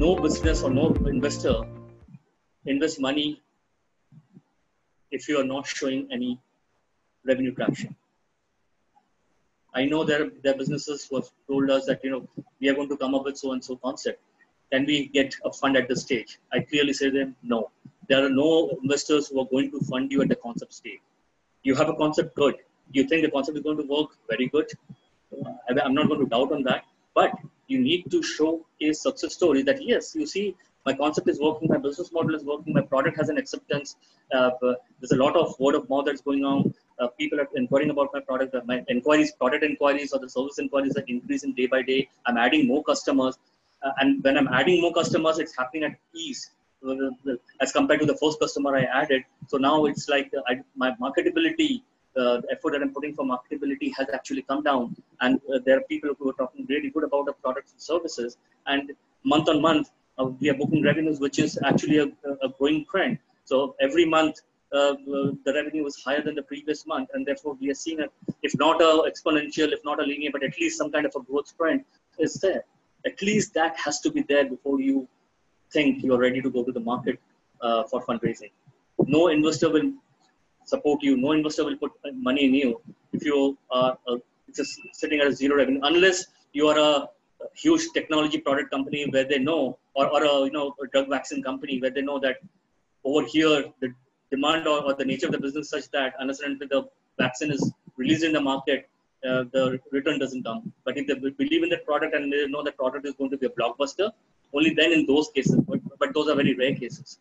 no business or no investor invest money if you are not showing any revenue traction. I know there are businesses who have told us that, you know, we are going to come up with so and so concept. Can we get a fund at this stage? I clearly say them, no. There are no investors who are going to fund you at the concept stage. You have a concept, good. You think the concept is going to work, very good. Uh, I'm not going to doubt on that. But you need to show a success story that, yes, you see, my concept is working, my business model is working, my product has an acceptance. Uh, there's a lot of word of mouth that's going on. Uh, people are inquiring about my product. Uh, my inquiries, product inquiries, or the service inquiries are increasing day by day. I'm adding more customers, uh, and when I'm adding more customers, it's happening at ease uh, as compared to the first customer I added. So now it's like uh, I, my marketability the effort that I'm putting for marketability has actually come down. And uh, there are people who are talking really good about the products and services. And month on month, uh, we are booking revenues, which is actually a, a growing trend. So every month, uh, the revenue was higher than the previous month, and therefore we are seeing a, if not a exponential, if not a linear, but at least some kind of a growth trend is there. At least that has to be there before you think you're ready to go to the market uh, for fundraising. No investor will support you. No investor will put money in you if you are uh, just sitting at a zero revenue, unless you are a huge technology product company where they know, or, or a you know a drug vaccine company where they know that over here the demand or, or the nature of the business such that unless and until the vaccine is released in the market, uh, the return doesn't come. But if they believe in the product and they know the product is going to be a blockbuster, only then in those cases. But, but those are very rare cases.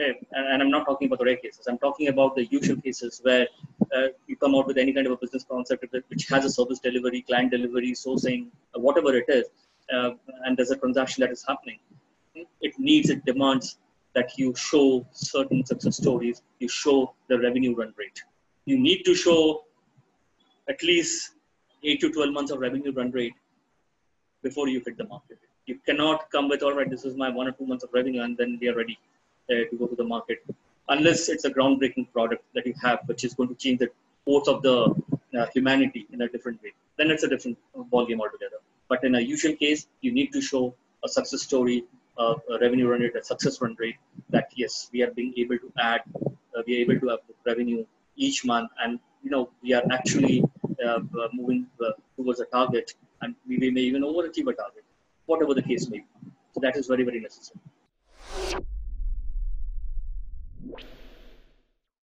Okay. And, I'm not talking about the rare cases. I'm talking about the usual cases where uh, you come out with any kind of a business concept which has a service delivery, client delivery, sourcing, uh, whatever it is, uh, and there's a transaction that is happening. It needs, it demands that you show certain success stories, you show the revenue run rate. You need to show at least 8 to 12 months of revenue run rate before you hit the market. You cannot come with, all right, this is my one or two months of revenue, and then we are ready to go to the market, unless it's a groundbreaking product that you have, which is going to change the course of the uh, humanity in a different way. Then it's a different ballgame altogether. But in a usual case, you need to show a success story, uh, a revenue run rate, a success run rate that yes, we are being able to add, uh, we are able to have revenue each month, and you know we are actually uh, uh, moving towards a target, and we, we may even overachieve a target, whatever the case may be. So that is very very necessary.